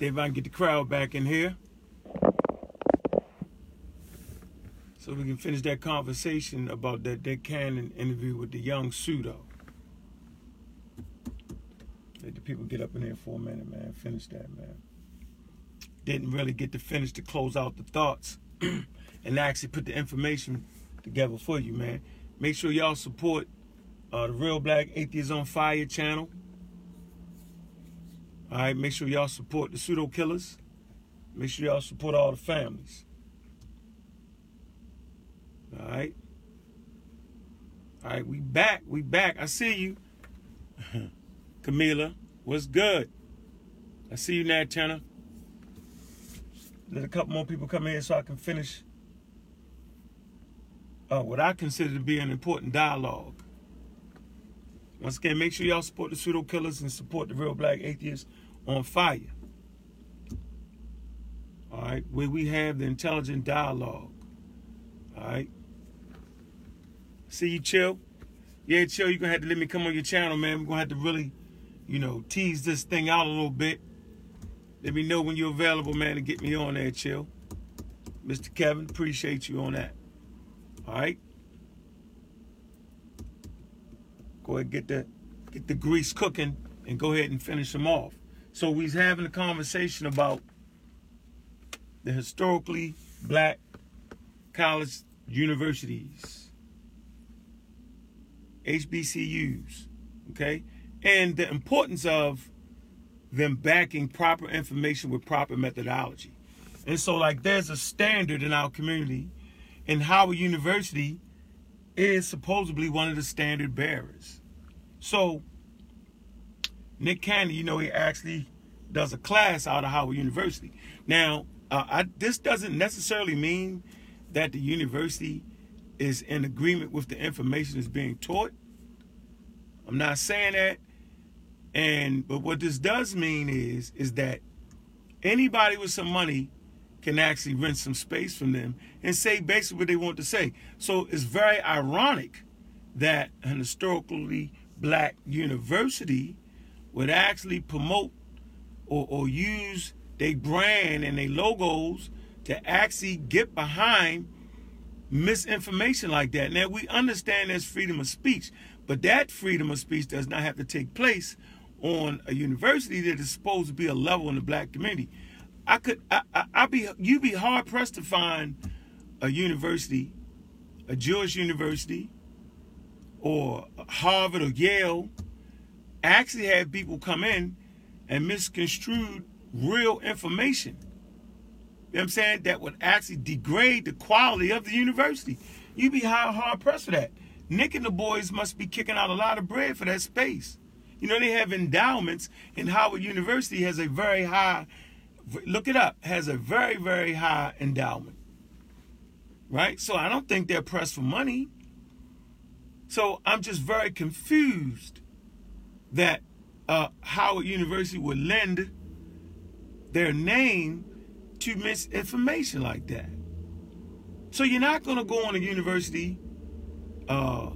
See if I can get the crowd back in here. So we can finish that conversation about that Nick Cannon interview with the young pseudo. Let the people get up in here for a minute, man. Finish that, man. Didn't really get to finish to close out the thoughts and actually put the information together for you, man. Make sure y'all support uh, the Real Black Atheist on Fire channel. All right, make sure y'all support the pseudo killers. Make sure y'all support all the families. All right. All right, we back. We back. I see you. Camila, what's good? I see you, Nat Turner. Let a couple more people come in so I can finish uh, what I consider to be an important dialogue. Once again, make sure y'all support the pseudo killers and support the real black atheists on fire. All right, where we have the intelligent dialogue. All right. See you, chill. Yeah, chill. You're gonna have to let me come on your channel, man. We're gonna have to really, you know, tease this thing out a little bit. Let me know when you're available, man, to get me on there, chill. Mr. Kevin, appreciate you on that. All right. Go ahead, get the get the grease cooking, and go ahead and finish them off. So we's having a conversation about the historically black college universities, HBCUs, okay, and the importance of them backing proper information with proper methodology. And so, like, there's a standard in our community, and Howard University is supposedly one of the standard bearers. So, Nick Cannon, you know, he actually does a class out of Howard University. Now, uh, I, this doesn't necessarily mean that the university is in agreement with the information that's being taught. I'm not saying that. And but what this does mean is is that anybody with some money can actually rent some space from them and say basically what they want to say. So it's very ironic that an historically black university would actually promote or, or use their brand and their logos to actually get behind misinformation like that. Now we understand there's freedom of speech, but that freedom of speech does not have to take place on a university that is supposed to be a level in the black community. I could I, I, I be you'd be hard pressed to find a university, a Jewish university, or Harvard or Yale, actually have people come in and misconstrued real information. You know what I'm saying? That would actually degrade the quality of the university. You'd be hard, hard pressed for that. Nick and the boys must be kicking out a lot of bread for that space. You know, they have endowments, and Howard University has a very high, look it up, has a very, very high endowment. Right? So I don't think they're pressed for money. So I'm just very confused that uh, Howard University would lend their name to misinformation like that. So you're not going to go on a university, uh,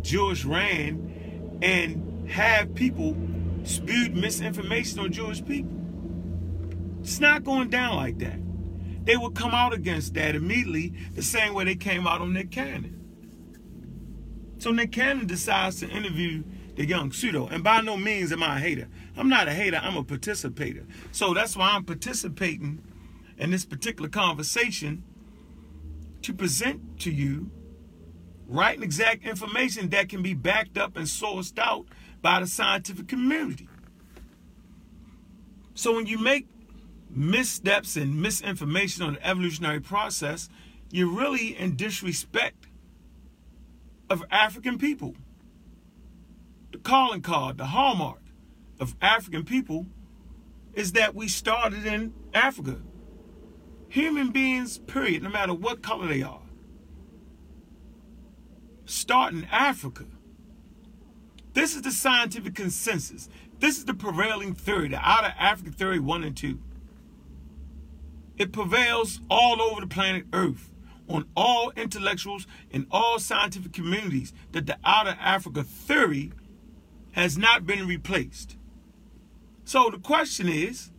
Jewish Rand, and have people spewed misinformation on Jewish people. It's not going down like that. They would come out against that immediately, the same way they came out on Nick Cannon. So Nick Cannon decides to interview the young pseudo. And by no means am I a hater. I'm not a hater, I'm a participator. So that's why I'm participating in this particular conversation to present to you right and exact information that can be backed up and sourced out by the scientific community. So when you make missteps and misinformation on the evolutionary process, you're really in disrespect of African people. The calling card, the hallmark of African people is that we started in Africa. Human beings, period, no matter what color they are, start in Africa. This is the scientific consensus. This is the prevailing theory, the outer African theory one and two. It prevails all over the planet Earth on all intellectuals and all scientific communities that the out of Africa theory has not been replaced. So the question is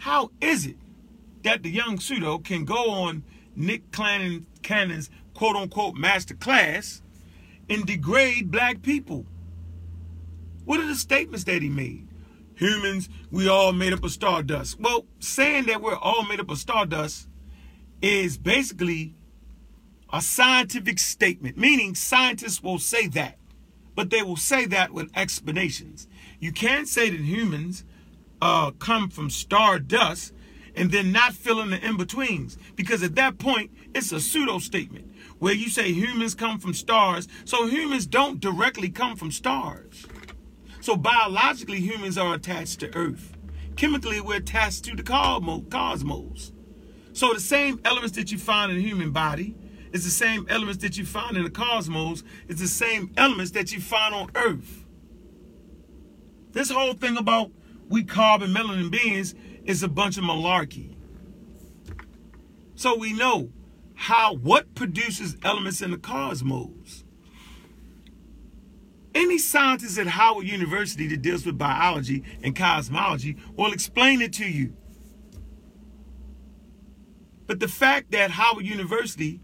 how is it that the young pseudo can go on Nick Cannon, Cannon's quote unquote master class and degrade black people? What are the statements that he made? Humans, we all made up of stardust. Well, saying that we're all made up of stardust is basically a scientific statement, meaning scientists will say that, but they will say that with explanations. You can't say that humans uh, come from stardust and then not fill in the in betweens, because at that point, it's a pseudo statement where you say humans come from stars, so humans don't directly come from stars. So biologically, humans are attached to Earth. Chemically, we're attached to the cosmos. So the same elements that you find in the human body is the same elements that you find in the cosmos. is the same elements that you find on Earth. This whole thing about we carbon melanin beings is a bunch of malarkey. So we know how what produces elements in the cosmos. Any scientist at Howard University that deals with biology and cosmology will explain it to you. But the fact that Howard University,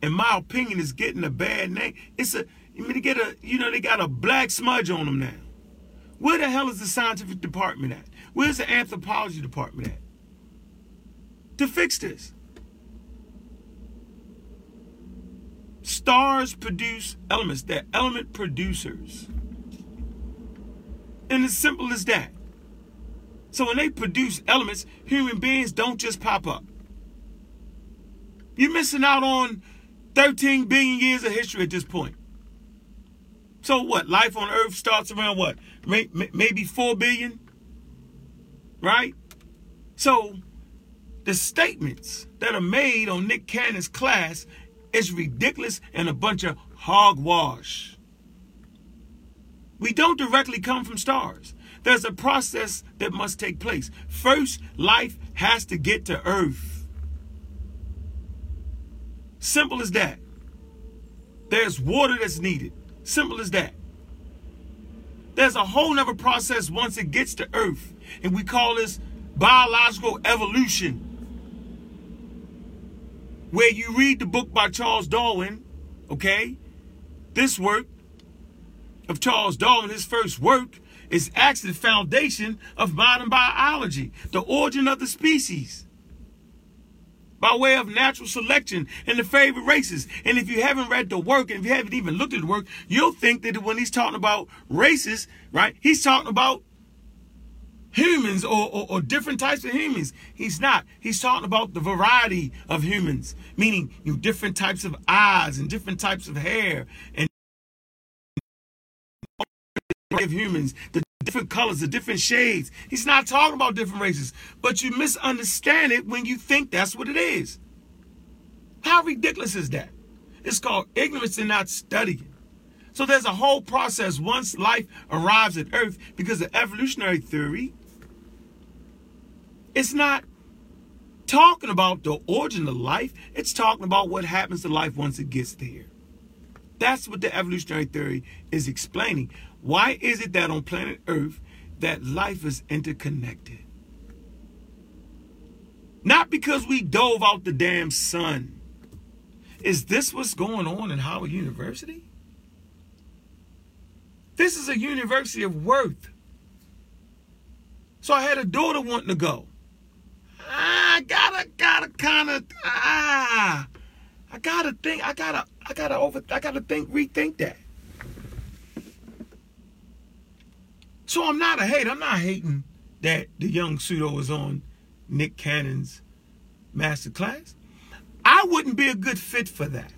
in my opinion, is getting a bad name, it's a I mean, they get a you know they got a black smudge on them now. Where the hell is the scientific department at? Where's the anthropology department at? To fix this. Stars produce elements. They're element producers. And as simple as that. So when they produce elements, human beings don't just pop up. You're missing out on 13 billion years of history at this point. So what? Life on Earth starts around what? Maybe 4 billion? Right? So the statements that are made on Nick Cannon's class is ridiculous and a bunch of hogwash. We don't directly come from stars. There's a process that must take place. First, life has to get to Earth. Simple as that. There's water that's needed. Simple as that. There's a whole nother process once it gets to Earth, and we call this biological evolution. Where you read the book by Charles Darwin, okay? This work of Charles Darwin, his first work, is actually the foundation of modern biology, the origin of the species by way of natural selection and the favorite races. And if you haven't read the work and if you haven't even looked at the work, you'll think that when he's talking about races, right, he's talking about humans or, or, or, different types of humans. He's not. He's talking about the variety of humans, meaning you know, different types of eyes and different types of hair and of humans, the different colors, the different shades. He's not talking about different races, but you misunderstand it when you think that's what it is. How ridiculous is that? It's called ignorance and not studying. So there's a whole process once life arrives at Earth because of evolutionary theory. It's not talking about the origin of life, it's talking about what happens to life once it gets there. That's what the evolutionary theory is explaining. Why is it that on planet Earth that life is interconnected? Not because we dove out the damn sun. Is this what's going on in Howard University? This is a university of worth. So I had a daughter wanting to go. I gotta, gotta kind of, ah, I gotta think, I gotta, I gotta over, I gotta think, rethink that. So I'm not a hater. I'm not hating that the young pseudo is on Nick Cannon's masterclass. I wouldn't be a good fit for that.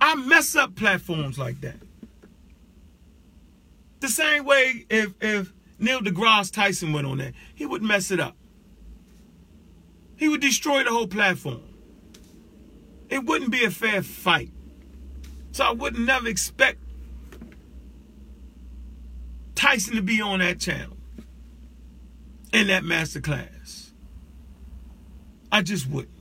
I mess up platforms like that. The same way if if Neil deGrasse Tyson went on there, he would mess it up. He would destroy the whole platform. It wouldn't be a fair fight. So I wouldn't never expect Tyson to be on that channel in that master class. I just wouldn't.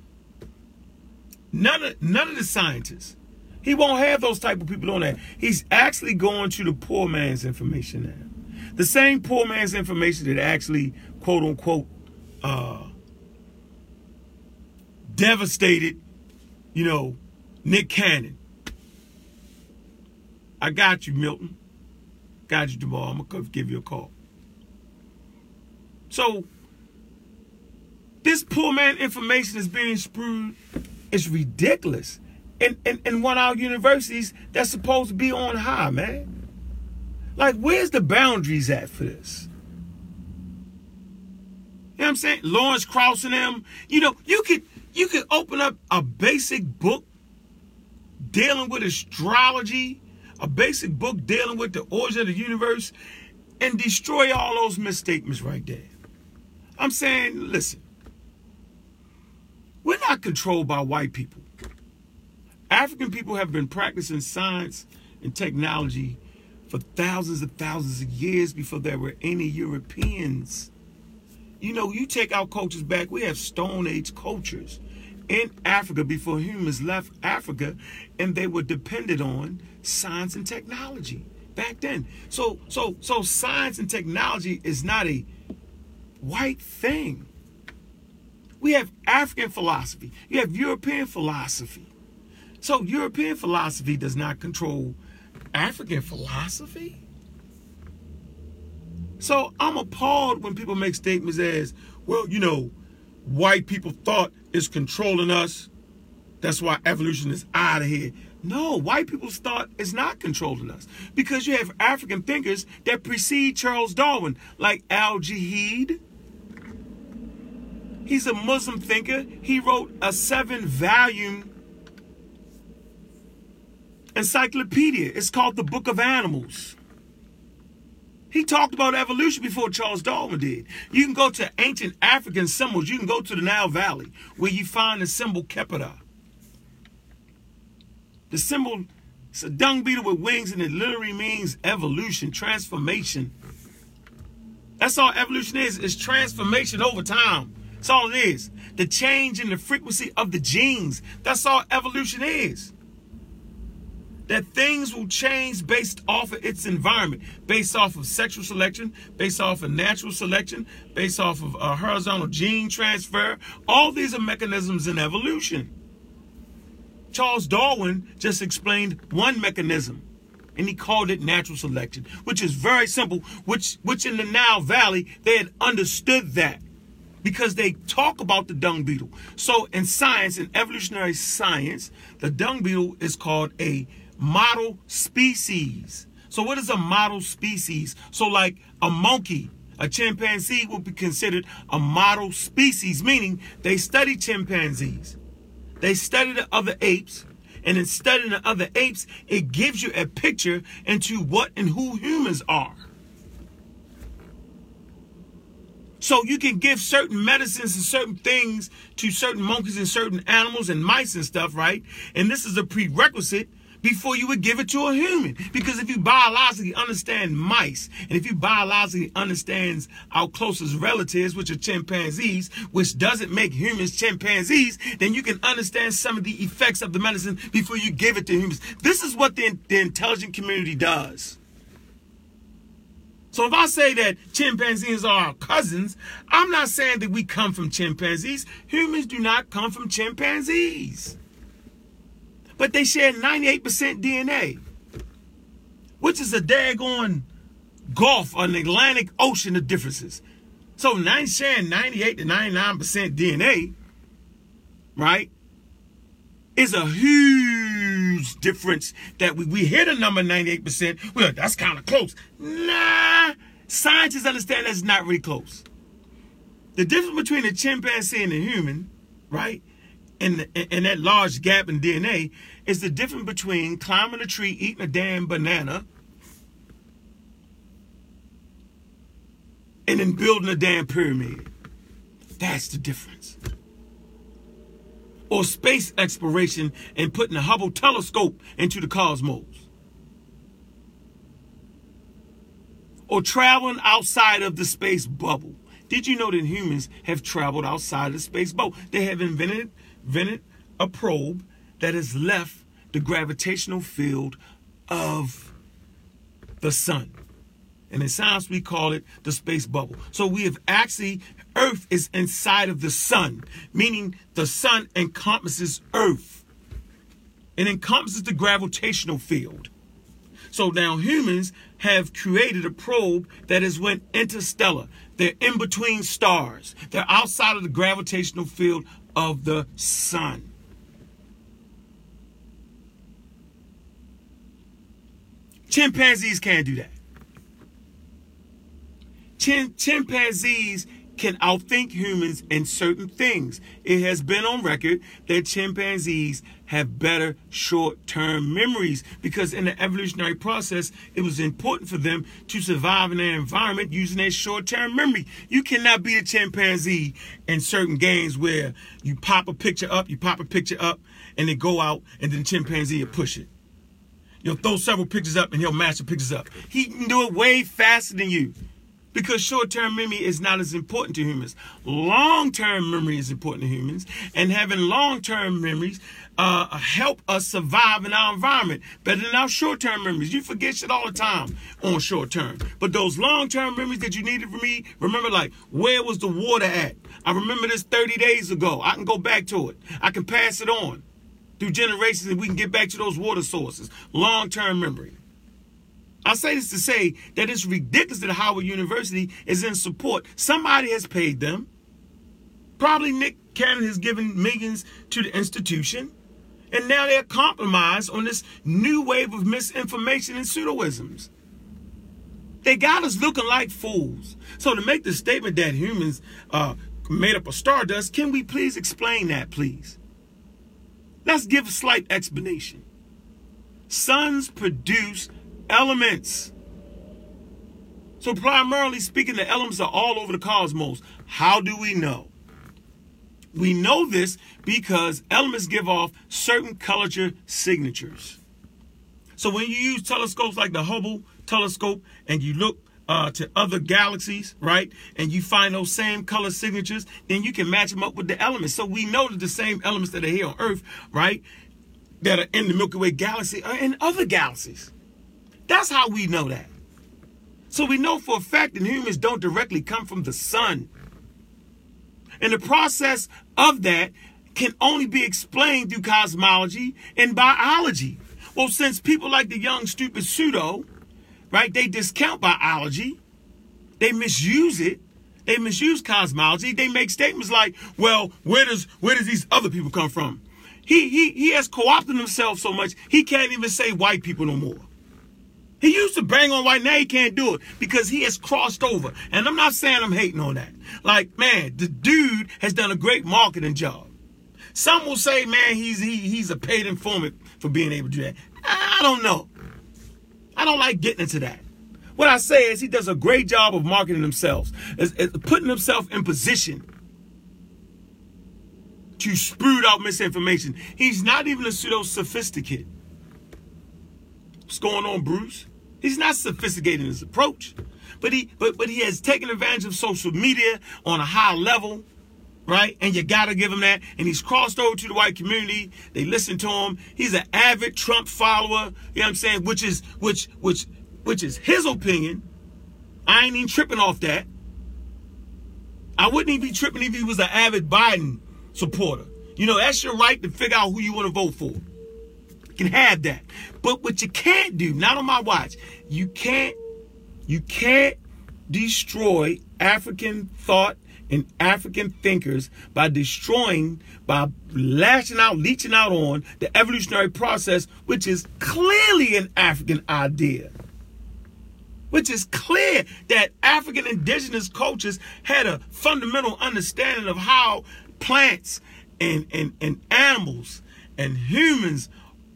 None of none of the scientists. He won't have those type of people on there. He's actually going to the poor man's information now. The same poor man's information that actually, quote unquote, uh, devastated, you know, Nick Cannon. I got you, Milton. Got you, Jamal. I'm going to give you a call. So, this poor man information is being spewed. It's ridiculous. In, in, in one of our universities that's supposed to be on high, man. Like, where's the boundaries at for this? You know what I'm saying? Lawrence Krauss and them. You know, you could you could open up a basic book dealing with astrology, a basic book dealing with the origin of the universe, and destroy all those misstatements right there. I'm saying, listen, we're not controlled by white people. African people have been practicing science and technology for thousands and thousands of years before there were any Europeans. You know, you take our cultures back, we have Stone Age cultures in Africa before humans left Africa, and they were dependent on science and technology back then. So, so, so science and technology is not a white thing. We have African philosophy. You have European philosophy. So European philosophy does not control African philosophy. So I'm appalled when people make statements as, well, you know, white people thought is controlling us. That's why evolution is out of here. No, white people's thought is not controlling us because you have African thinkers that precede Charles Darwin, like Al Jahiz. He's a Muslim thinker. He wrote a seven volume encyclopedia. It's called the Book of Animals. He talked about evolution before Charles Darwin did. You can go to ancient African symbols. You can go to the Nile Valley where you find the symbol Khepera. The symbol is a dung beetle with wings and it literally means evolution, transformation. That's all evolution is, is transformation over time. That's all it is. The change in the frequency of the genes. That's all evolution is that things will change based off of its environment, based off of sexual selection, based off of natural selection, based off of uh, horizontal gene transfer. All these are mechanisms in evolution. Charles Darwin just explained one mechanism and he called it natural selection, which is very simple, which which in the Nile Valley they had understood that because they talk about the dung beetle. So in science, in evolutionary science, the dung beetle is called a model species. So what is a model species? So like a monkey, a chimpanzee would be considered a model species, meaning they study chimpanzees. They study the other apes, and in studying the other apes, it gives you a picture into what and who humans are. So you can give certain medicines and certain things to certain monkeys and certain animals and mice and stuff, right? And this is a prerequisite before you would give it to a human. Because if you biologically understand mice, and if you biologically understands our closest relatives, which are chimpanzees, which doesn't make humans chimpanzees, then you can understand some of the effects of the medicine before you give it to humans. This is what the, the intelligent community does. So if I say that chimpanzees are our cousins, I'm not saying that we come from chimpanzees. Humans do not come from chimpanzees but they share 98% DNA, which is a daggone gulf on the Atlantic Ocean of differences. So nine sharing 98 to 99% DNA, right, is a huge difference that we, we hit a number 98%. Well, that's kind of close. Nah, scientists understand that's not really close. The difference between a chimpanzee and a human, right, and, and that large gap in DNA is the difference between climbing a tree, eating a damn banana, and then building a damn pyramid. That's the difference. Or space exploration and putting a Hubble telescope into the cosmos. Or traveling outside of the space bubble. Did you know that humans have traveled outside of the space bubble? They have invented invented a probe that has left the gravitational field of the sun. And in science, we call it the space bubble. So we have actually, Earth is inside of the sun, meaning the sun encompasses Earth. It encompasses the gravitational field. So now humans have created a probe that has went interstellar. They're in between stars. They're outside of the gravitational field of the sun. Chimpanzees can't do that. Chim- chimpanzees can outthink humans in certain things. It has been on record that chimpanzees have better short term memories because in the evolutionary process, it was important for them to survive in their environment using their short term memory. You cannot beat a chimpanzee in certain games where you pop a picture up, you pop a picture up, and they go out, and then the chimpanzee will push it. You'll throw several pictures up and he'll match the pictures up. He can do it way faster than you because short-term memory is not as important to humans. Long-term memory is important to humans, and having long-term memories uh, help us survive in our environment better than our short-term memories. You forget shit all the time on short-term, but those long-term memories that you needed for me, remember like where was the water at? I remember this 30 days ago. I can go back to it. I can pass it on through generations, and we can get back to those water sources. Long-term memory. I say this to say that it's ridiculous that Howard University is in support. Somebody has paid them. Probably Nick Cannon has given millions to the institution. And now they're compromised on this new wave of misinformation and pseudoisms. They got us looking like fools. So to make the statement that humans uh, made up of stardust, can we please explain that, please? Let's give a slight explanation. Suns produce elements. So, primarily speaking, the elements are all over the cosmos. How do we know? We know this because elements give off certain color signatures. So, when you use telescopes like the Hubble telescope and you look uh, to other galaxies, right, and you find those same color signatures, then you can match them up with the elements. So, we know that the same elements that are here on Earth, right, that are in the Milky Way galaxy are in other galaxies. That's how we know that. So we know for a fact that humans don't directly come from the sun. And the process of that can only be explained through cosmology and biology. Well, since people like the young, stupid pseudo, right, they discount biology, they misuse it, they misuse cosmology, they make statements like, well, where does where does these other people come from? He he he has co-opted himself so much he can't even say white people no more. He used to bang on white. Now he can't do it because he has crossed over. And I'm not saying I'm hating on that. Like, man, the dude has done a great marketing job. Some will say, man, he's he, he's a paid informant for being able to do that. I don't know. I don't like getting into that. What I say is he does a great job of marketing himself, is, is putting himself in position to sprout out misinformation. He's not even a pseudo sophisticate. What's going on, Bruce? He's not sophisticated in his approach, but he but but he has taken advantage of social media on a high level, right? And you gotta give him that. And he's crossed over to the white community. They listen to him. He's an avid Trump follower. You know what I'm saying? Which is which which which is his opinion. I ain't even tripping off that. I wouldn't even be tripping if he was an avid Biden supporter. You know, that's your right to figure out who you want to vote for can have that. But what you can't do, not on my watch, you can't you can't destroy African thought and African thinkers by destroying, by lashing out, leeching out on the evolutionary process, which is clearly an African idea. Which is clear that African indigenous cultures had a fundamental understanding of how plants and, and, and animals and humans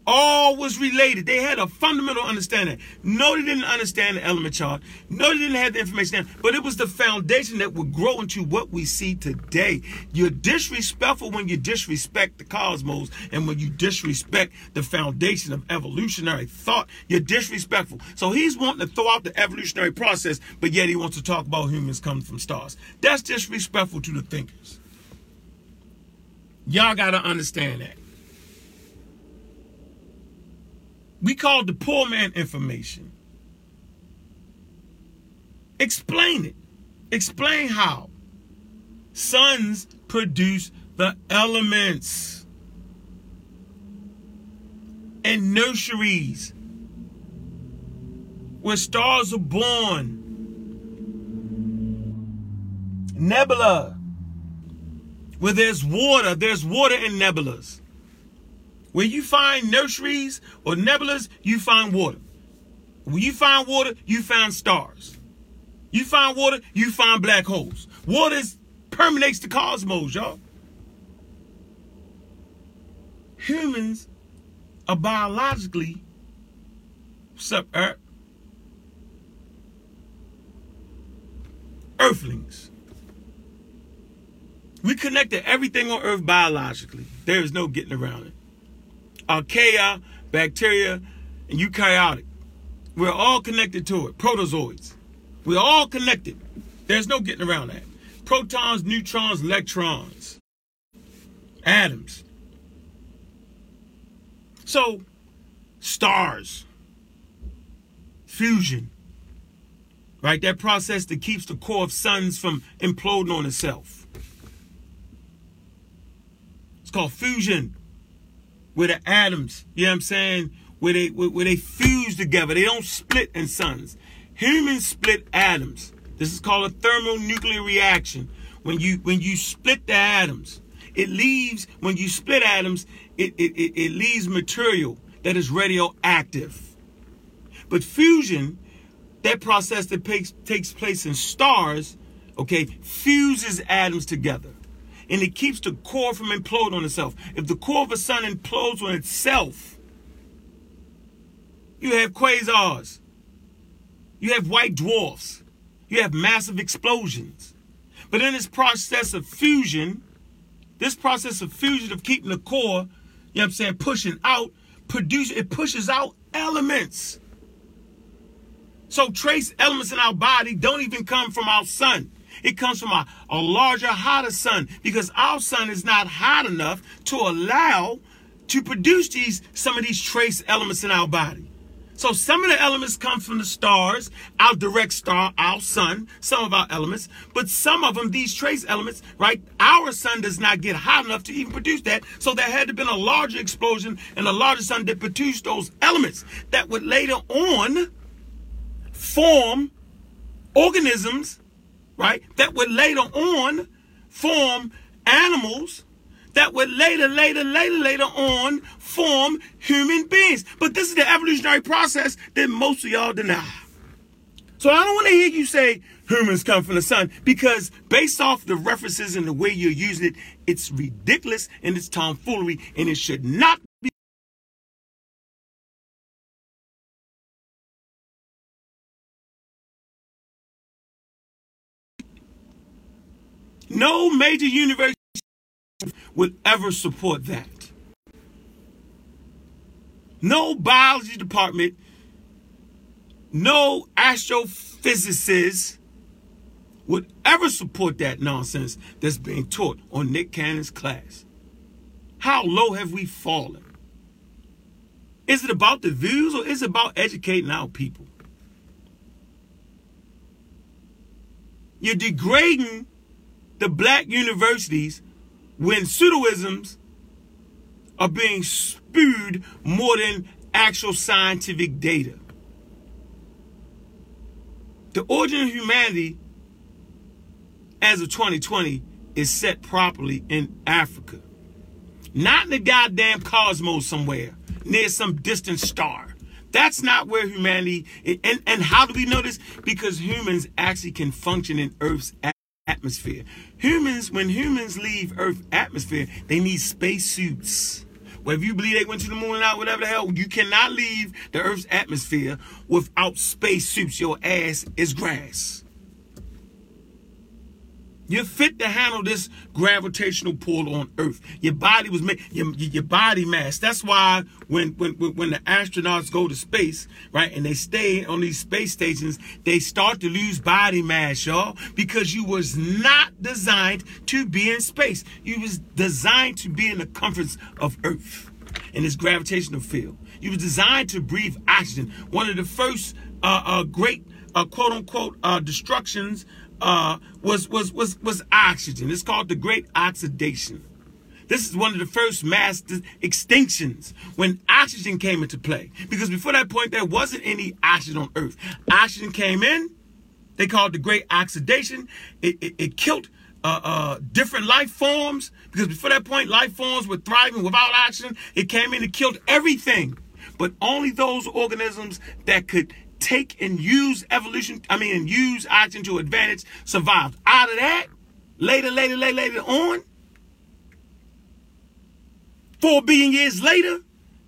all was related. They had a fundamental understanding. No, they didn't understand the element chart. No, they didn't have the information down. But it was the foundation that would grow into what we see today. You're disrespectful when you disrespect the cosmos and when you disrespect the foundation of evolutionary thought. You're disrespectful. So he's wanting to throw out the evolutionary process, but yet he wants to talk about humans coming from stars. That's disrespectful to the thinkers. Y'all got to understand that. We called the poor man information. Explain it. Explain how. Suns produce the elements and nurseries where stars are born. Nebula. Where there's water, there's water in nebulas. Where you find nurseries or nebulas, you find water. When you find water, you find stars. You find water, you find black holes. Water permeates the cosmos, y'all. Humans are biologically, up, Earth? Earthlings. We connect to everything on Earth biologically. There is no getting around it. Archaea, bacteria, and eukaryotic. We're all connected to it. Protozoids. We're all connected. There's no getting around that. Protons, neutrons, electrons, atoms. So, stars, fusion, right? That process that keeps the core of suns from imploding on itself. It's called fusion, where the atoms, you know what I'm saying, where they where they fuse together. They don't split in suns. Humans split atoms. This is called a thermonuclear reaction. When you when you split the atoms, it leaves when you split atoms, it, it, it, it leaves material that is radioactive. But fusion, that process that takes takes place in stars, okay, fuses atoms together. And it keeps the core from imploding on itself. If the core of a sun implodes on itself, you have quasars. You have white dwarfs. You have massive explosions. But in this process of fusion, this process of fusion of keeping the core, you know what I'm saying, pushing out, produce it pushes out elements. So trace elements in our body don't even come from our sun. It comes from a, a larger, hotter sun because our sun is not hot enough to allow to produce these some of these trace elements in our body. So some of the elements come from the stars, our direct star, our sun, some of our elements, but some of them, these trace elements, right? Our sun does not get hot enough to even produce that. So there had to been a larger explosion and a larger sun that produced those elements that would later on form organisms, right? That would later on form animals that would later, later, later, later on form human beings. But this is the evolutionary process that most of y'all deny. So I don't want to hear you say humans come from the sun because based off the references and the way you're using it, it's ridiculous and it's tomfoolery and it should not No major university would ever support that. No biology department, no astrophysicist would ever support that nonsense that's being taught on Nick Cannon's class. How low have we fallen? Is it about the views or is it about educating our people? You're degrading the black universities when pseudoisms are being spewed more than actual scientific data. The origin of humanity as of 2020 is set properly in Africa. Not in the goddamn cosmos somewhere, near some distant star. That's not where humanity and, and how do we know this? Because humans actually can function in Earth's. Humans, when humans leave Earth atmosphere, they need spacesuits. Whether you believe they went to the moon or not, whatever the hell, you cannot leave the Earth's atmosphere without spacesuits. Your ass is grass. You're fit to handle this gravitational pull on Earth. Your body was made, your, your body mass. That's why when, when, when the astronauts go to space, right, and they stay on these space stations, they start to lose body mass, y'all, because you was not designed to be in space. You was designed to be in the comforts of Earth in this gravitational field. You was designed to breathe oxygen. One of the first uh, uh, great uh, quote unquote uh, destructions uh, was was was was oxygen. It's called the Great Oxidation. This is one of the first mass extinctions when oxygen came into play. Because before that point, there wasn't any oxygen on Earth. Oxygen came in. They called the Great Oxidation. It, it, it killed uh, uh, different life forms because before that point, life forms were thriving without oxygen. It came in and killed everything, but only those organisms that could take and use evolution, I mean, and use oxygen to advantage survived. Out of that, later, later, later, later on, four billion years later,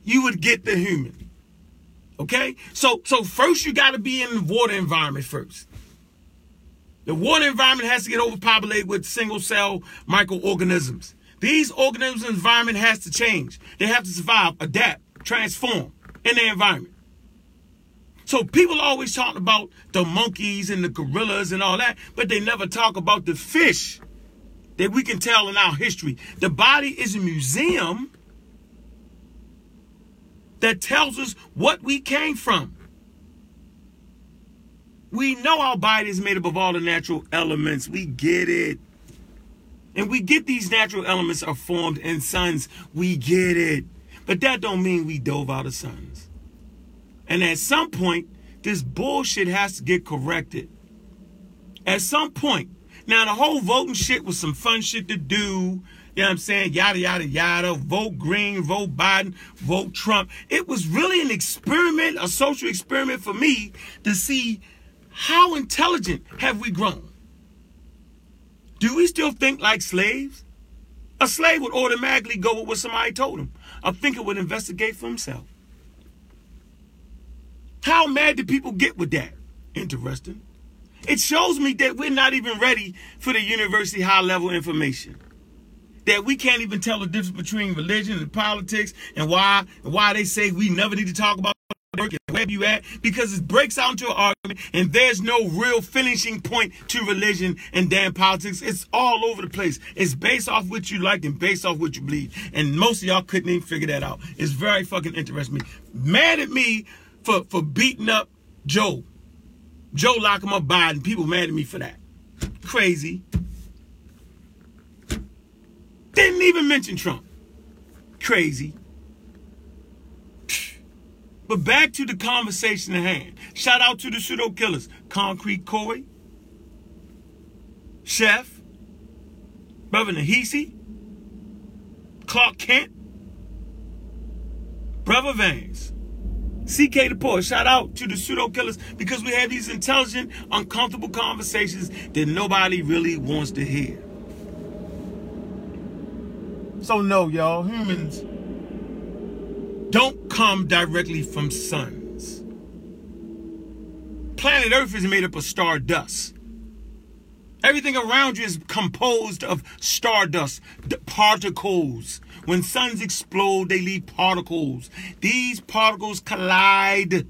you would get the human. Okay? So so first you gotta be in the water environment first. The water environment has to get overpopulated with single cell microorganisms. These organisms environment has to change. They have to survive, adapt, transform in their environment. So people always talk about the monkeys and the gorillas and all that, but they never talk about the fish that we can tell in our history. The body is a museum that tells us what we came from. We know our body is made up of all the natural elements. We get it. And we get these natural elements are formed in suns. We get it. But that don't mean we dove out of suns. And at some point, this bullshit has to get corrected. At some point. Now the whole voting shit was some fun shit to do. You know what I'm saying? Yada, yada, yada. Vote Green, vote Biden, vote Trump. It was really an experiment, a social experiment for me to see how intelligent have we grown? Do we still think like slaves? A slave would automatically go with what somebody told him. A thinker would investigate for himself. How mad do people get with that? Interesting. It shows me that we're not even ready for the university high level information. That we can't even tell the difference between religion and politics and why and why they say we never need to talk about where you at because it breaks out into an argument and there's no real finishing point to religion and damn politics. It's all over the place. It's based off what you like and based off what you believe. And most of y'all couldn't even figure that out. It's very fucking interesting. Mad at me for, for beating up Joe. Joe lock him up Biden. People mad at me for that. Crazy. Didn't even mention Trump. Crazy. But back to the conversation at hand. Shout out to the pseudo killers. Concrete Coy, Chef, Brother Nahisi, Clark Kent, Brother Vance. CK the Poor, shout out to the pseudo killers because we have these intelligent, uncomfortable conversations that nobody really wants to hear. So, no, y'all, humans don't come directly from suns. Planet Earth is made up of stardust. Everything around you is composed of stardust, particles. When suns explode, they leave particles. These particles collide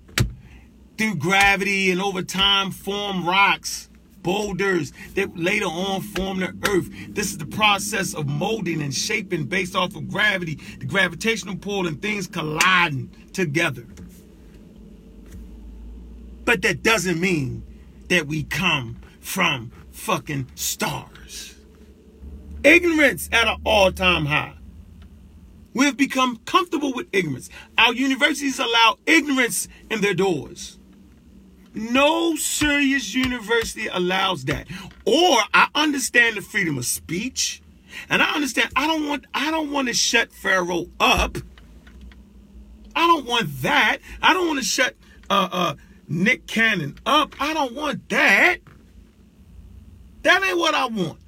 through gravity and over time form rocks boulders that later on form the earth. This is the process of molding and shaping based off of gravity, the gravitational pull, and things colliding together. But that doesn't mean that we come from fucking stars. Ignorance at an all time high. We have become comfortable with ignorance. Our universities allow ignorance in their doors. No serious university allows that. Or I understand the freedom of speech. And I understand I don't want I don't want to shut Pharaoh up. I don't want that. I don't want to shut uh uh Nick Cannon up. I don't want that. That ain't what I want.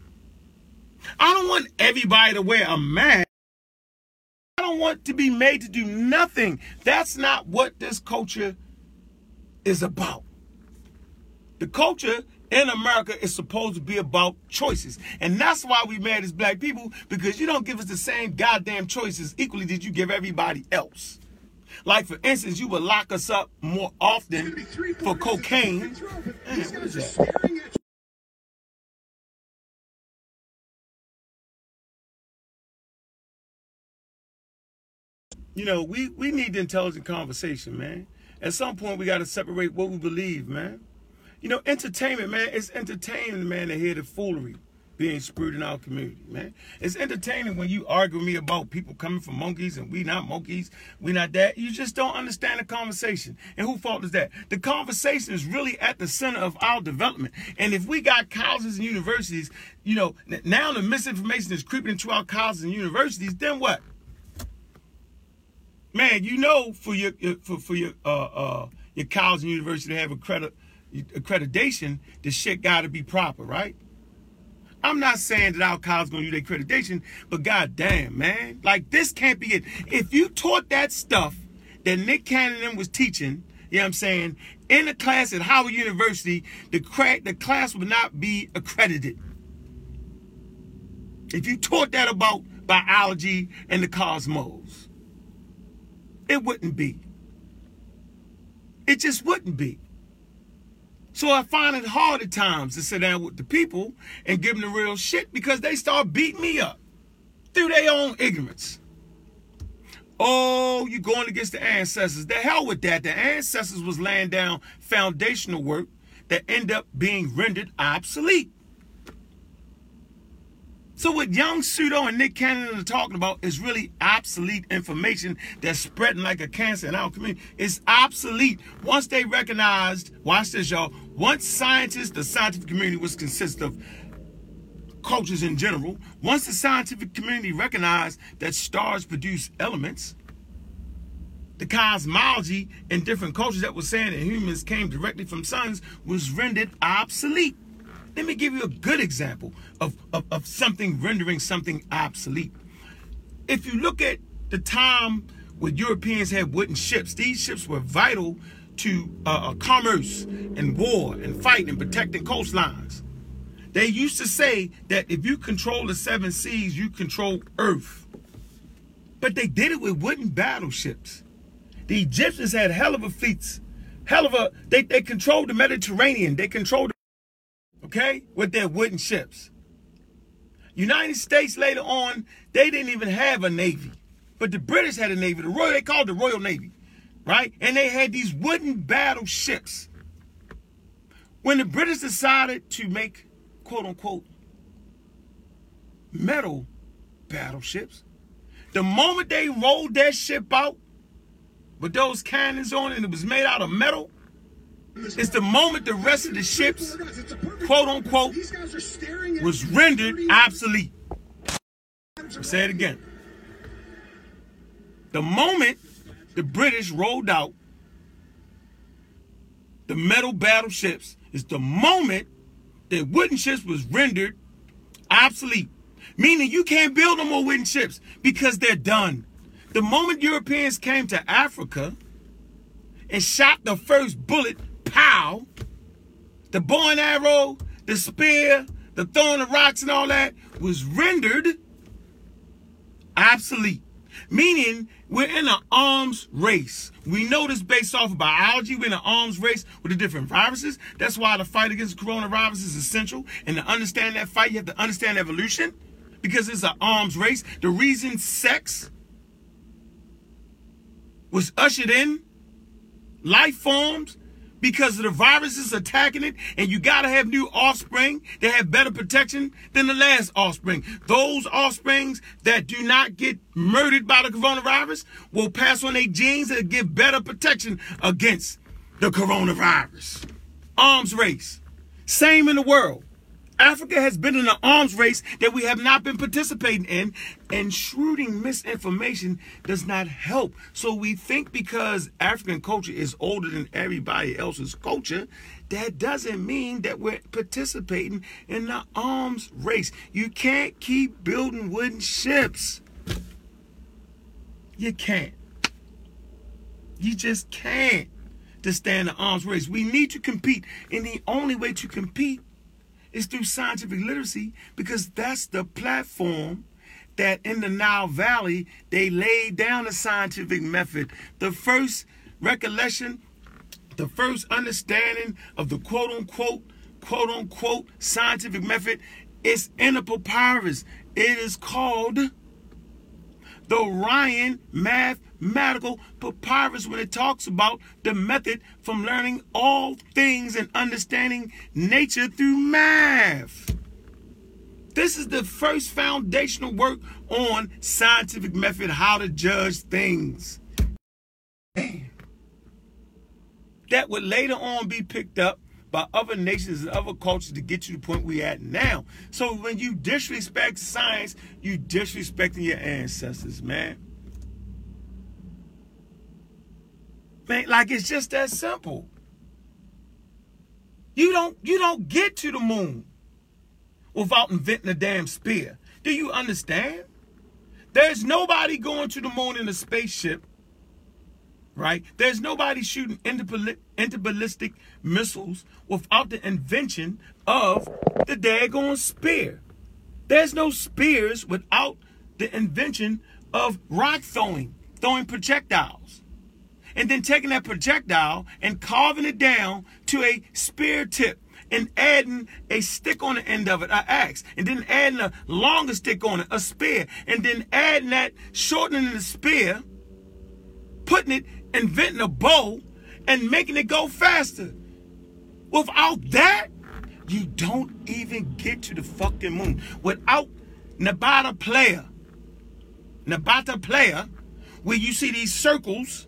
I don't want everybody to wear a mask. I don't want to be made to do nothing. That's not what this culture is about. The culture in America is supposed to be about choices. And that's why we mad as black people, because you don't give us the same goddamn choices equally that you give everybody else. Like, for instance, you would lock us up more often for cocaine. You know, we, we need the intelligent conversation, man. At some point, we got to separate what we believe, man. You know, entertainment, man, it's entertaining, man, to hear the foolery being spewed in our community, man. It's entertaining when you argue with me about people coming from monkeys and we not monkeys, we not that. You just don't understand the conversation. And who fault is that? The conversation is really at the center of our development. And if we got colleges and universities, you know, now the misinformation is creeping into our colleges and universities, then what? Man, you know, for your for for your uh uh your college and university to have accreditation, the shit got to be proper, right? I'm not saying that our college gonna use their accreditation, but goddamn, man, like this can't be it. If you taught that stuff that Nick Cannon was teaching, you know what I'm saying, in a class at Howard University, the the class would not be accredited. If you taught that about biology and the cosmos, it wouldn't be. It just wouldn't be. So I find it hard at times to sit down with the people and give them the real shit because they start beating me up through their own ignorance. Oh, you're going against the ancestors. The hell with that. The ancestors was laying down foundational work that end up being rendered obsolete. So what Young Pseudo and Nick Cannon are talking about is really obsolete information that's spreading like a cancer in our community. It's obsolete. Once they recognized, watch this, y'all. Once scientists, the scientific community was consist of cultures in general. Once the scientific community recognized that stars produce elements, the cosmology in different cultures that was saying that humans came directly from suns was rendered obsolete. Let me give you a good example of, of, of something rendering something obsolete. If you look at the time when Europeans had wooden ships, these ships were vital to uh, uh, commerce and war and fight and protecting coastlines. They used to say that if you control the seven seas, you control Earth. But they did it with wooden battleships. The Egyptians had hell of a fleets, hell of a, they, they controlled the Mediterranean, they controlled okay, with their wooden ships. United States later on, they didn't even have a navy, but the British had a navy. The Royal, they called the Royal Navy, right? And they had these wooden battleships. When the British decided to make quote unquote metal battleships, the moment they rolled that ship out with those cannons on and it was made out of metal, it's the moment the rest of the ships, quote unquote, was rendered obsolete. I'll say it again. The moment the British rolled out the metal battleships is the moment that wooden ships was rendered obsolete. Meaning you can't build no more wooden ships because they're done. The moment Europeans came to Africa and shot the first bullet pow, the bow and arrow, the spear, the throwing of rocks and all that was rendered obsolete. Meaning we're in an arms race. We know this based off of biology. We're in an arms race with the different viruses. That's why the fight against coronavirus is essential. And to understand that fight, you have to understand evolution because it's an arms race. The reason sex was ushered in, life forms because of the viruses attacking it, and you got to have new offspring that have better protection than the last offspring. Those offsprings that do not get murdered by the coronavirus will pass on their genes that give better protection against the coronavirus. Arms race. Same in the world. Africa has been in an arms race that we have not been participating in, and shrewding misinformation does not help. So we think because African culture is older than everybody else's culture, that doesn't mean that we're participating in the arms race. You can't keep building wooden ships. You can't. You just can't to stand the arms race. We need to compete, and the only way to compete is through scientific literacy because that's the platform that in the Nile Valley they laid down a scientific method. The first recollection, the first understanding of the quote unquote, quote unquote scientific method is in a papyrus. It is called the Math mathematical papyrus when it talks about the method from learning all things and understanding nature through math. This is the first foundational work on scientific method, how to judge things. That would later on be picked up by other nations and other cultures to get you to the point we are at now. So when you disrespect science, you disrespecting your ancestors, man. Man, like it's just that simple. You don't you don't get to the moon without inventing a damn spear. Do you understand? There's nobody going to the moon in a spaceship, right? There's nobody shooting interballistic missiles without the invention of the daggone spear. There's no spears without the invention of rock throwing, throwing projectiles. And then taking that projectile and carving it down to a spear tip and adding a stick on the end of it, an axe, and then adding a longer stick on it, a spear, and then adding that, shortening the spear, putting it, inventing a bow, and making it go faster. Without that, you don't even get to the fucking moon. Without Nabta Playa, Nabta Playa, where you see these circles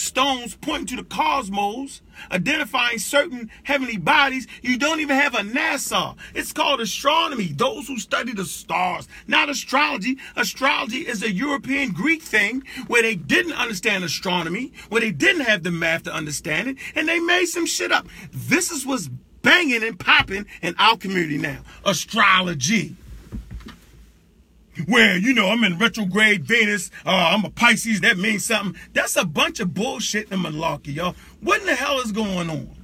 stones pointing to the cosmos, identifying certain heavenly bodies. You don't even have a NASA. It's called astronomy. Those who study the stars, not astrology. Astrology is a European Greek thing where they didn't understand astronomy, where they didn't have the math to understand it, and they made some shit up. This is what's banging and popping in our community now. Astrology where, you know, I'm in retrograde Venus, uh, I'm a Pisces, that means something. That's a bunch of bullshit and malarkey, y'all. What in the hell is going on?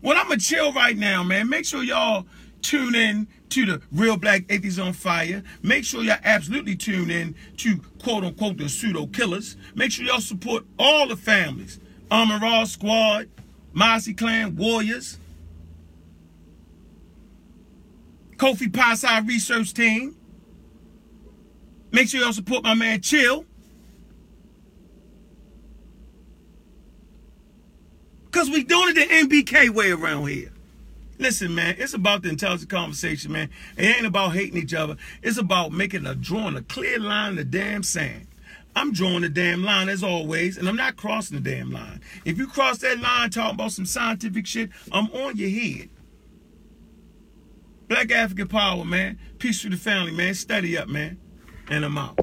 Well, I'm going to chill right now, man. Make sure y'all tune in to the Real Black Atheists on Fire. Make sure y'all absolutely tune in to quote unquote the pseudo killers. Make sure y'all support all the families. Raw Squad, Mossy Clan Warriors, Kofi Pasi Research Team, Make sure y'all support my man Chill. Because we doing it the MBK way around here. Listen, man, it's about the intelligent conversation, man. It ain't about hating each other. It's about making a drawing a clear line in the damn sand. I'm drawing the damn line as always, and I'm not crossing the damn line. If you cross that line talking about some scientific shit, I'm on your head. Black African power, man. Peace to the family, man. Study up, man and I'm out.